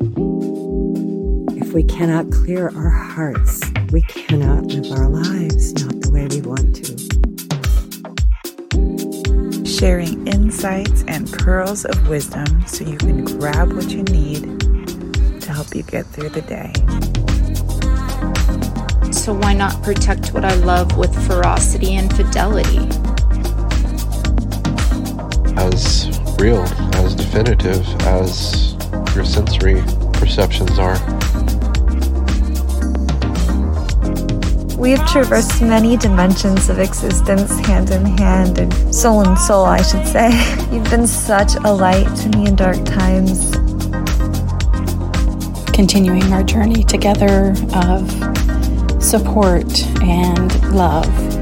If we cannot clear our hearts, we cannot live our lives not the way we want to. Sharing insights and pearls of wisdom so you can grab what you need to help you get through the day. So, why not protect what I love with ferocity and fidelity? As real, as definitive as your sensory perceptions are. We've traversed many dimensions of existence hand in hand, and soul in soul, I should say. You've been such a light to me in dark times. Continuing our journey together of support and love